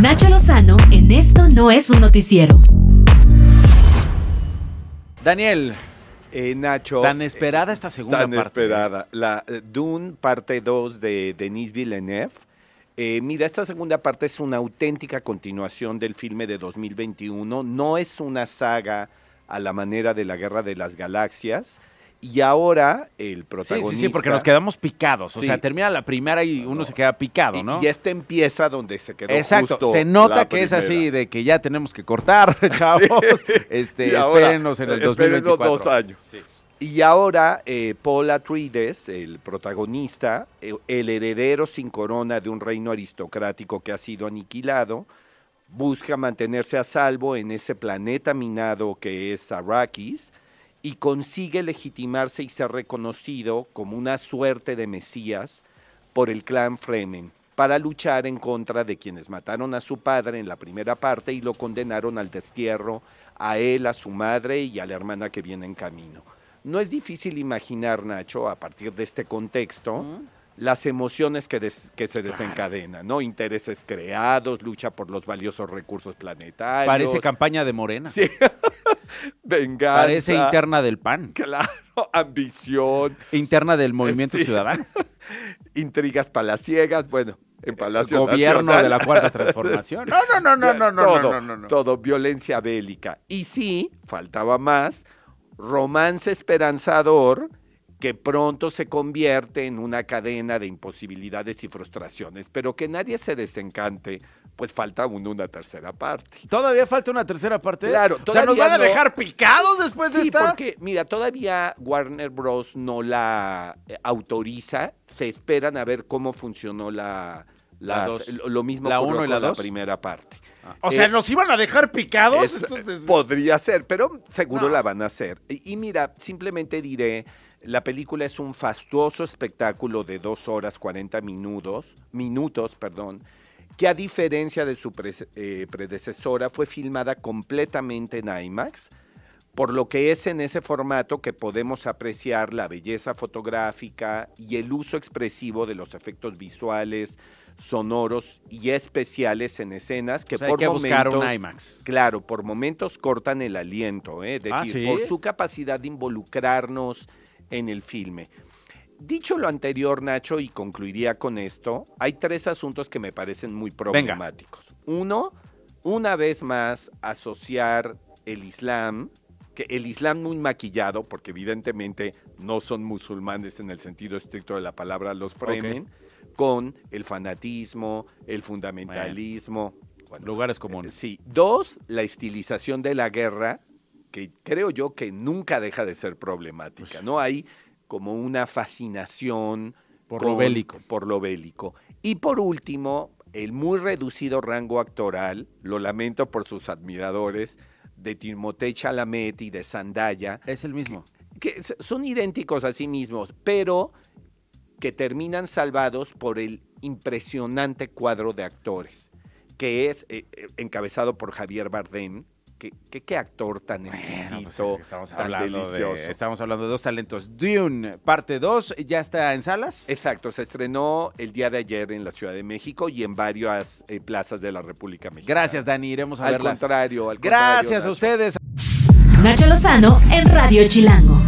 Nacho Lozano en Esto no es un noticiero. Daniel, Eh, Nacho. tan esperada esta segunda tan parte. esperada. La eh, Dune, parte 2 de Denis Villeneuve. Eh, mira, esta segunda parte es una auténtica continuación del filme de 2021. No es una saga a la manera de la Guerra de las Galaxias. Y ahora el Sí, protagonista... sí, sí, porque nos quedamos picados. O Sí. sea, termina la primera y uno se queda picado, y, ¿no? y este empieza donde se quedó Exacto, justo se nota la que es así, de que ya tenemos que cortar, chavos. Este, Y ahora, espérenos en el espérenos 2024. dos años. Y ahora eh, Paul Atreides, el protagonista, eh, el heredero sin corona de un reino aristocrático que ha sido aniquilado, busca mantenerse a salvo en ese planeta minado que es Arrakis y consigue legitimarse y ser reconocido como una suerte de mesías por el clan Fremen para luchar en contra de quienes mataron a su padre en la primera parte y lo condenaron al destierro a él, a su madre y a la hermana que viene en camino. No es difícil imaginar, Nacho, a partir de este contexto, las emociones que, des- que se desencadenan, ¿no? Intereses creados, lucha por los valiosos recursos planetarios. Parece campaña de Morena. Sí. Venganza. Parece interna del PAN. Claro, ambición, Interna del Movimiento Sí. Ciudadano. intrigas palaciegas, bueno, en Palacio Gobierno Nacional. de la Cuarta Transformación. No, no, no, no, no, no, todo, no, no, no. todo, violencia bélica. Y sí, faltaba más, romance esperanzador que pronto se convierte en una cadena de imposibilidades y frustraciones, pero que nadie se desencante, pues falta aún una tercera parte. ¿Todavía falta una tercera parte? Claro, O sea, ¿nos van a dejar picados después de Sí, esta? porque, mira, todavía Warner Bros. no la eh, autoriza. Se esperan a ver cómo funcionó la... La la- dos. lo- mismo ¿La uno y con la dos? primera parte. O sea, Eh, ¿nos iban a dejar picados? Es- Esto es- Podría ser, pero seguro la van a hacer. Y, y mira, simplemente diré, la película es un fastuoso espectáculo de dos horas 40 minutos, minutos, perdón, que a diferencia de su pre- eh, predecesora fue filmada completamente en IMAX, por lo que es en ese formato que podemos apreciar la belleza fotográfica y el uso expresivo de los efectos visuales, sonoros y especiales en escenas que O sea, por que buscar un momentos- IMAX. Claro, por momentos cortan el aliento, ¿eh? es decir, Ah, ¿sí? por su capacidad de involucrarnos en el filme. Dicho lo anterior, Nacho, y concluiría con esto, hay tres asuntos que me parecen muy problemáticos. Uno, una vez más, asociar el Islam, que el Islam muy maquillado, porque evidentemente no son musulmanes en el sentido estricto de la palabra los Fremen, con el fanatismo, el fundamentalismo. bueno, Lugares comunes. Sí. Dos, la estilización de la guerra, que creo yo que nunca deja de ser problemática, ¿no? Hay como una fascinación Por lo bélico. Por lo bélico. Y por último, el muy reducido rango actoral, lo lamento por sus admiradores, de Timothée Chalamet y de Zendaya, Es el mismo. que son idénticos a sí mismos, pero que terminan salvados por el impresionante cuadro de actores, que es eh, eh, encabezado por Javier Bardem. Que que- qué actor tan Bueno, pues exquisito, es que estamos, tan hablando delicioso. de, estamos hablando de dos talentos. Dune, parte 2, ya está en salas. Exacto, se estrenó el día de ayer en la Ciudad de México y en varias eh, plazas de la República Mexicana. Gracias, Dani. Iremos a Al verlas. contrario, al Gracias contrario, a Nacho. ustedes. Nacho Lozano en Radio Chilango.